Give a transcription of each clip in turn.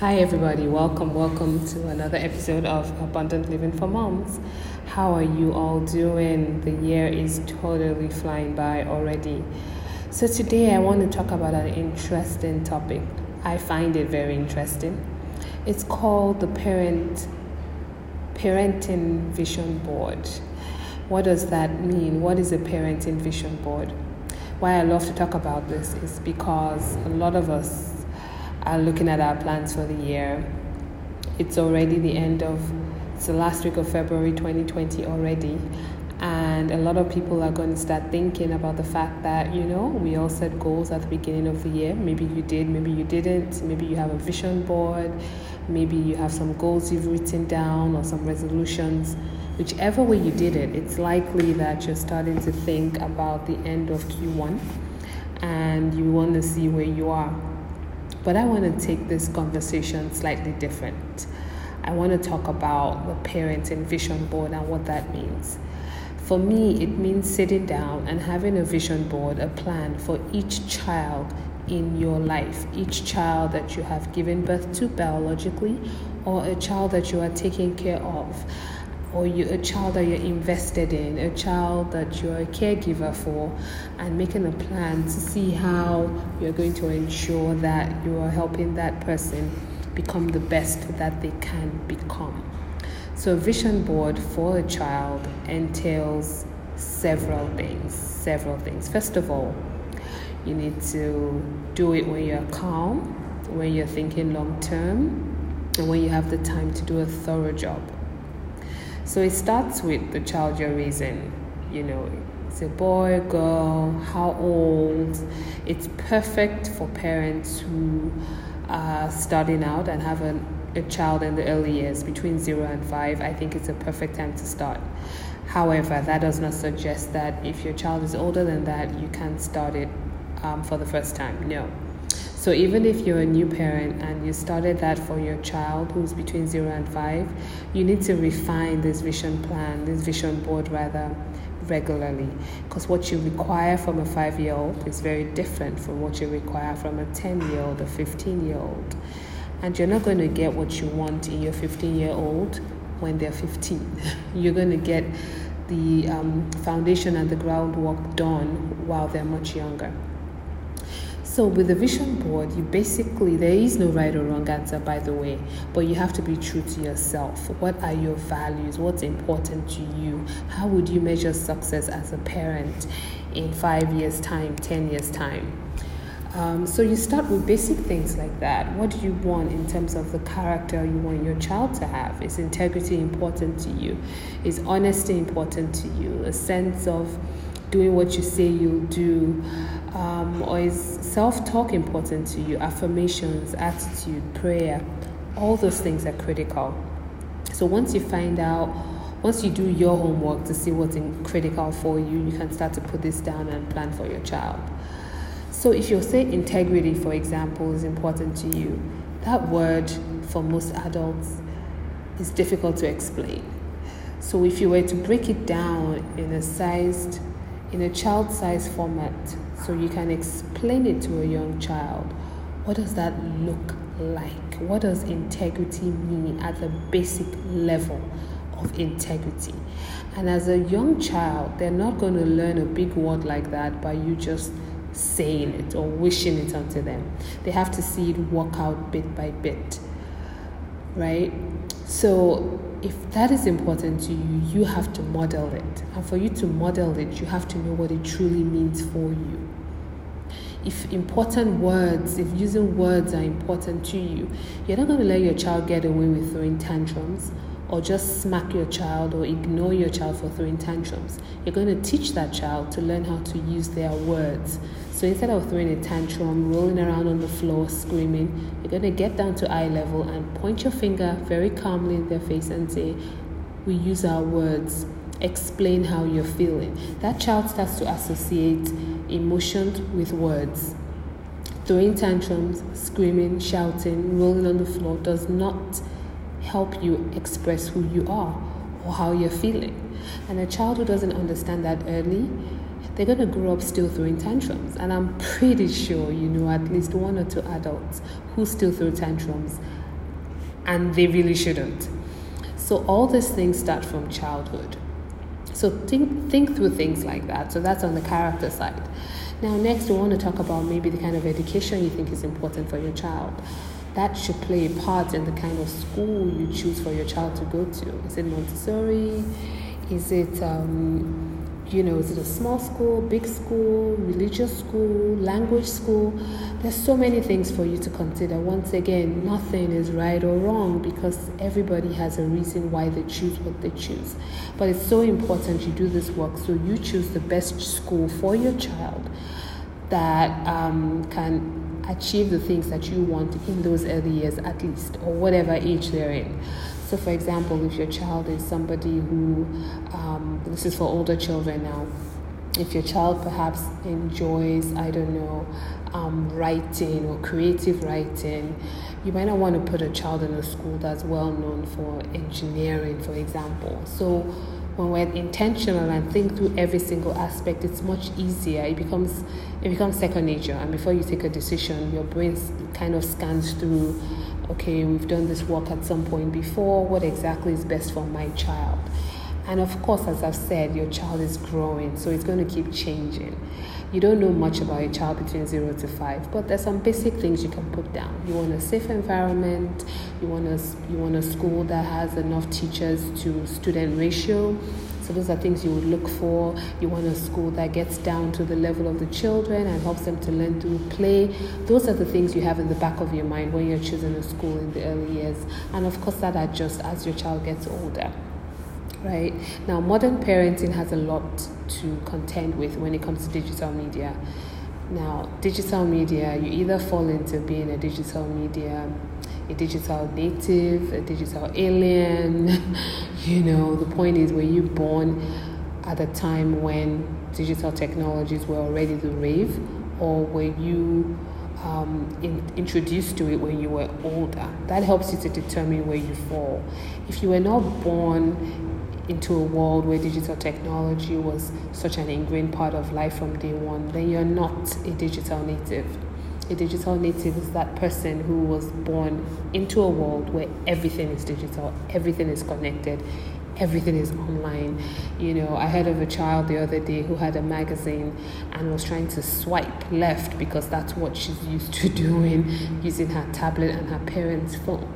Hi, everybody. Welcome, welcome to another episode of Abundant Living for Moms. How are you all doing? The year is totally flying by already. So, today I want to talk about an interesting topic. I find it very interesting. It's called the parent parenting vision board. What does that mean? What is a parenting vision board? Why I love to talk about this is because a lot of us are looking at our plans for the year. It's already the end of, it's the last week of February 2020 already. And a lot of people are going to start thinking about the fact that, you know, we all set goals at the beginning of the year. Maybe you did, maybe you didn't. Maybe you have a vision board. Maybe you have some goals you've written down or some resolutions. Whichever way you did it, it's likely that you're starting to think about the end of Q1 and you want to see where you are. But I want to take this conversation slightly different. I want to talk about the parenting vision board and what that means. For me, it means sitting down and having a vision board, a plan for each child in your life, each child that you have given birth to biologically, or a child that you are taking care of, or you, a child that you're invested in, a child that you're a caregiver for, and making a plan to see how you're going to ensure that you are helping that person become the best that they can become. So, a vision board for a child entails several things. Several things. First of all, you need to do it when you're calm, when you're thinking long term, and when you have the time to do a thorough job. So it starts with the child you're raising. You know, it's a boy, girl, how old. It's perfect for parents who are starting out and have a, a child in the early years, between zero and five. I think it's a perfect time to start. However, that does not suggest that if your child is older than that, you can't start it um, for the first time. No. So even if you're a new parent and you started that for your child who's between 0 and 5, you need to refine this vision plan, this vision board rather regularly because what you require from a 5-year-old is very different from what you require from a 10-year-old or 15-year-old. And you're not going to get what you want in your 15-year-old when they're 15. you're going to get the um, foundation and the groundwork done while they're much younger. So with the vision board, you basically there is no right or wrong answer by the way, but you have to be true to yourself. What are your values? What's important to you? How would you measure success as a parent in 5 years time, 10 years time? Um, so you start with basic things like that. What do you want in terms of the character you want your child to have? Is integrity important to you? Is honesty important to you? A sense of doing what you say you'll do? Um, or is self talk important to you? Affirmations, attitude, prayer, all those things are critical. So once you find out, once you do your homework to see what's critical for you, you can start to put this down and plan for your child. So if you say integrity, for example, is important to you, that word for most adults is difficult to explain. So if you were to break it down in a sized in a child size format so you can explain it to a young child. What does that look like? What does integrity mean at the basic level of integrity? And as a young child, they're not going to learn a big word like that by you just saying it or wishing it onto them. They have to see it work out bit by bit, right? So if that is important to you, you have to model it. And for you to model it, you have to know what it truly means for you. If important words, if using words are important to you, you're not going to let your child get away with throwing tantrums or just smack your child or ignore your child for throwing tantrums. You're going to teach that child to learn how to use their words. So instead of throwing a tantrum, rolling around on the floor, screaming, you're going to get down to eye level and point your finger very calmly in their face and say, We use our words. Explain how you're feeling. That child starts to associate emotions with words. Throwing tantrums, screaming, shouting, rolling on the floor does not help you express who you are or how you're feeling. And a child who doesn't understand that early, they're going to grow up still throwing tantrums. And I'm pretty sure you know at least one or two adults who still throw tantrums and they really shouldn't. So all these things start from childhood. So think think through things like that. So that's on the character side. Now next we want to talk about maybe the kind of education you think is important for your child. That should play a part in the kind of school you choose for your child to go to. Is it Montessori? Is it um, you know, is it a small school, big school, religious school, language school? There's so many things for you to consider. Once again, nothing is right or wrong because everybody has a reason why they choose what they choose. But it's so important you do this work so you choose the best school for your child that um, can achieve the things that you want in those early years at least, or whatever age they're in. So, for example, if your child is somebody who, um, this is for older children now, if your child perhaps enjoys, I don't know, um, writing or creative writing, you might not want to put a child in a school that's well known for engineering, for example. So, when we're intentional and think through every single aspect, it's much easier. It becomes it becomes second nature, and before you take a decision, your brain kind of scans through okay, we've done this work at some point before, what exactly is best for my child? And of course, as I've said, your child is growing, so it's going to keep changing. You don't know much about your child between zero to five, but there's some basic things you can put down. You want a safe environment, you want a, you want a school that has enough teachers to student ratio, so those are things you would look for. You want a school that gets down to the level of the children and helps them to learn through play. Those are the things you have in the back of your mind when you're choosing a school in the early years. And of course, that adjusts as your child gets older. Right now, modern parenting has a lot to contend with when it comes to digital media. Now, digital media, you either fall into being a digital media a digital native, a digital alien. you know, the point is, were you born at a time when digital technologies were already the rave, or were you um, in, introduced to it when you were older? That helps you to determine where you fall. If you were not born into a world where digital technology was such an ingrained part of life from day one, then you're not a digital native a digital native is that person who was born into a world where everything is digital, everything is connected, everything is online. You know, I heard of a child the other day who had a magazine and was trying to swipe left because that's what she's used to doing using her tablet and her parents' phone.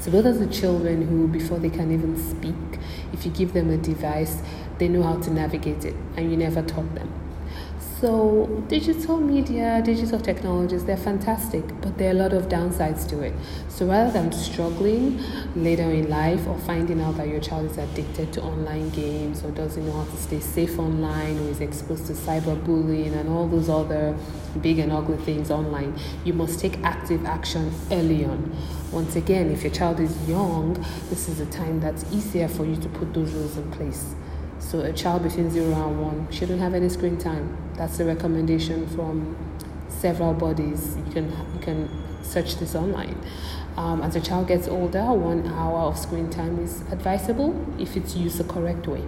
So those are the children who, before they can even speak, if you give them a device, they know how to navigate it, and you never taught them. So, digital media, digital technologies, they're fantastic, but there are a lot of downsides to it. So, rather than struggling later in life or finding out that your child is addicted to online games or doesn't know how to stay safe online or is exposed to cyberbullying and all those other big and ugly things online, you must take active action early on. Once again, if your child is young, this is a time that's easier for you to put those rules in place. So a child between zero and one shouldn't have any screen time. That's the recommendation from several bodies. You can you can search this online. Um, as a child gets older, one hour of screen time is advisable if it's used the correct way.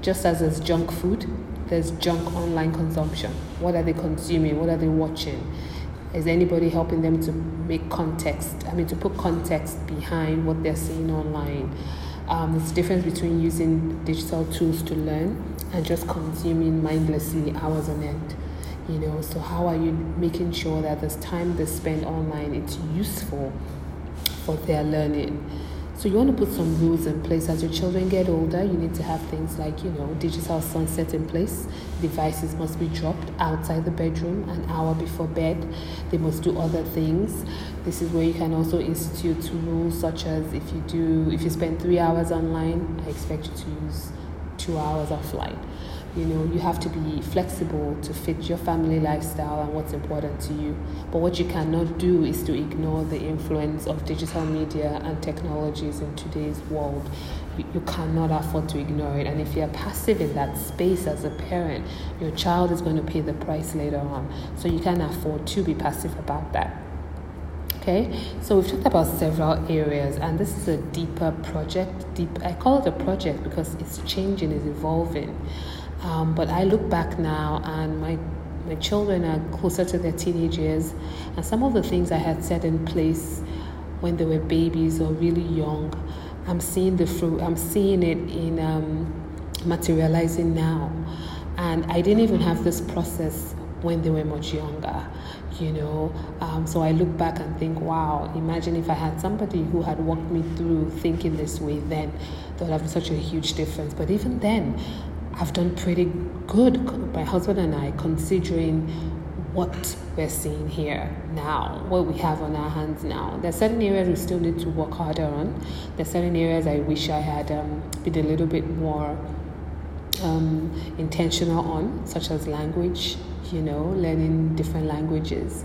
Just as there's junk food, there's junk online consumption. What are they consuming? What are they watching? Is anybody helping them to make context? I mean, to put context behind what they're seeing online? Um, there's a difference between using digital tools to learn and just consuming mindlessly hours on end. You know, so how are you making sure that this time they spend online it's useful for their learning? So you want to put some rules in place as your children get older. You need to have things like, you know, digital sunset in place. Devices must be dropped outside the bedroom an hour before bed. They must do other things. This is where you can also institute rules such as if you do if you spend three hours online, I expect you to use two hours offline you know you have to be flexible to fit your family lifestyle and what's important to you. But what you cannot do is to ignore the influence of digital media and technologies in today's world. You, cannot afford to ignore it. And if you're passive in that space as a parent your child is going to pay the price later on. So you can't afford to be passive about that. Okay, so we've talked about several areas, and this is a deeper project. Deep, I call it a project because it's changing, it's evolving. Um, but I look back now and my my children are closer to their teenage years, and some of the things I had set in place when they were babies or really young. I'm seeing the fruit, I'm seeing it in um, materializing now. And I didn't even have this process when they were much younger, you know. Um, so I look back and think, wow, imagine if I had somebody who had walked me through thinking this way then, that would have been such a huge difference. But even then, I've done pretty good, my husband and I, considering what we're seeing here now, what we have on our hands now. There are certain areas we still need to work harder on. There are certain areas I wish I had um, been a little bit more um, intentional on, such as language, you know, learning different languages.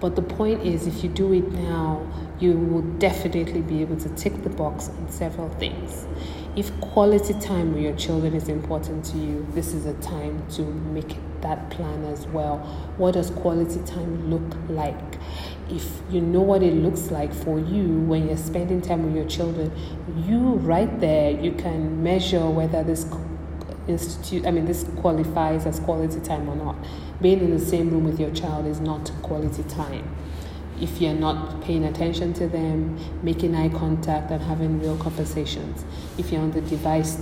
But the point is, if you do it now, you will definitely be able to tick the box on several things. If quality time with your children is important to you, this is a time to make that plan as well. What does quality time look like? If you know what it looks like for you when you're spending time with your children, you right there, you can measure whether this institute, I mean, this qualifies as quality time or not. Being in the same room with your child is not quality time. If you're not paying attention to them, making eye contact, and having real conversations. If you're on the device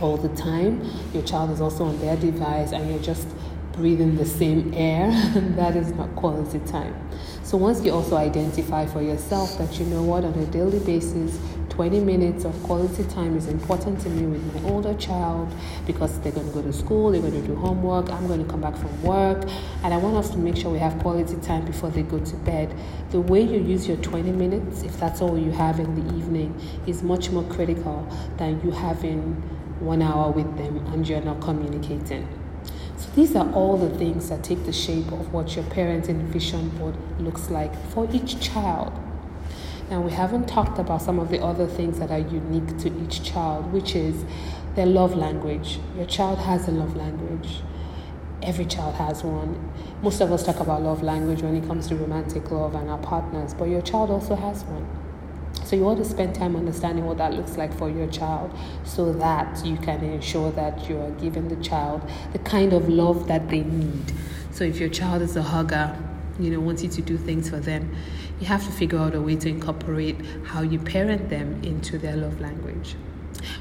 all the time, your child is also on their device, and you're just breathing the same air, that is not quality time. So once you also identify for yourself that you know what on a daily basis 20 minutes of quality time is important to me with my older child because they're going to go to school, they're going to do homework, I'm going to come back from work, and I want us to make sure we have quality time before they go to bed. The way you use your 20 minutes, if that's all you have in the evening, is much more critical than you having one hour with them and you're not communicating. So these are all the things that take the shape of what your parenting vision board looks like for each child. Now, we haven't talked about some of the other things that are unique to each child, which is their love language. Your child has a love language. Every child has one. Most of us talk about love language when it comes to romantic love and our partners, but your child also has one. So you want to spend time understanding what that looks like for your child so that you can ensure that you are giving the child the kind of love that they need. So if your child is a hugger, you know, wants you to do things for them, you have to figure out a way to incorporate how you parent them into their love language.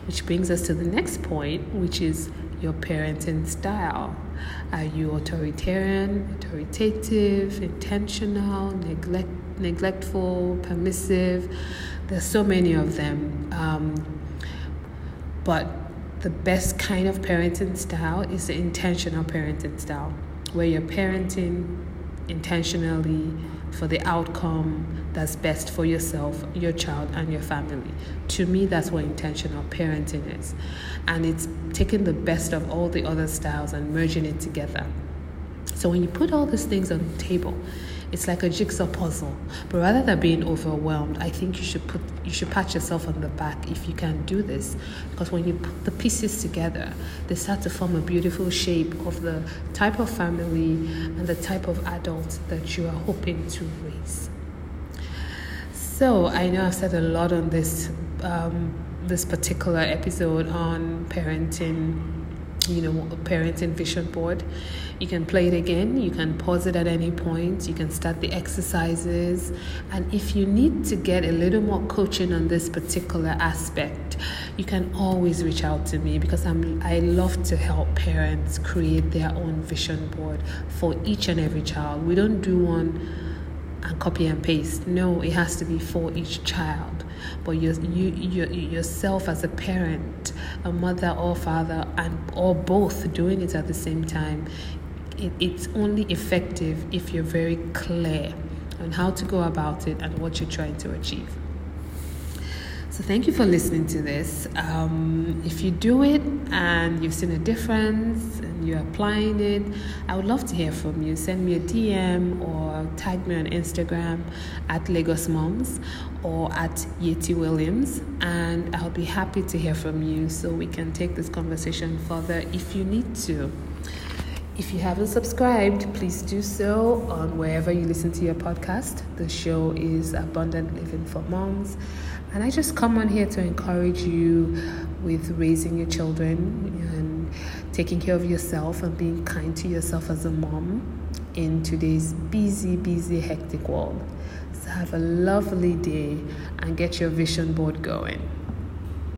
Which brings us to the next point, which is your parenting style. Are you authoritarian, authoritative, intentional, neglect, neglectful, permissive? There's so many of them. Um, but the best kind of parenting style is the intentional parenting style, where you're parenting intentionally for the outcome that's best for yourself, your child, and your family. To me, that's what intentional parenting is. And it's taking the best of all the other styles and merging it together. So when you put all these things on the table, it's like a jigsaw puzzle. But rather than being overwhelmed, I think you should put you should pat yourself on the back if you can do this. Because when you put the pieces together, they start to form a beautiful shape of the type of family and the type of adult that you are hoping to raise. So I know I've said a lot on this um, this particular episode on parenting you know, a parenting vision board. You can play it again, you can pause it at any point, you can start the exercises. And if you need to get a little more coaching on this particular aspect, you can always reach out to me because I'm I love to help parents create their own vision board for each and every child. We don't do one and copy and paste. No, it has to be for each child. But you, you, you yourself as a parent, a mother or father, and or both doing it at the same time, it, it's only effective if you're very clear on how to go about it and what you're trying to achieve. So, thank you for listening to this. Um, if you do it and you've seen a difference and you're applying it, I would love to hear from you. Send me a DM or tag me on Instagram at Lagos Moms or at Yetty Williams, and I'll be happy to hear from you so we can take this conversation further if you need to. If you haven't subscribed, please do so on wherever you listen to your podcast. The show is Abundant Living for Moms. And I just come on here to encourage you with raising your children and taking care of yourself and being kind to yourself as a mom in today's busy, busy, hectic world. So have a lovely day and get your vision board going.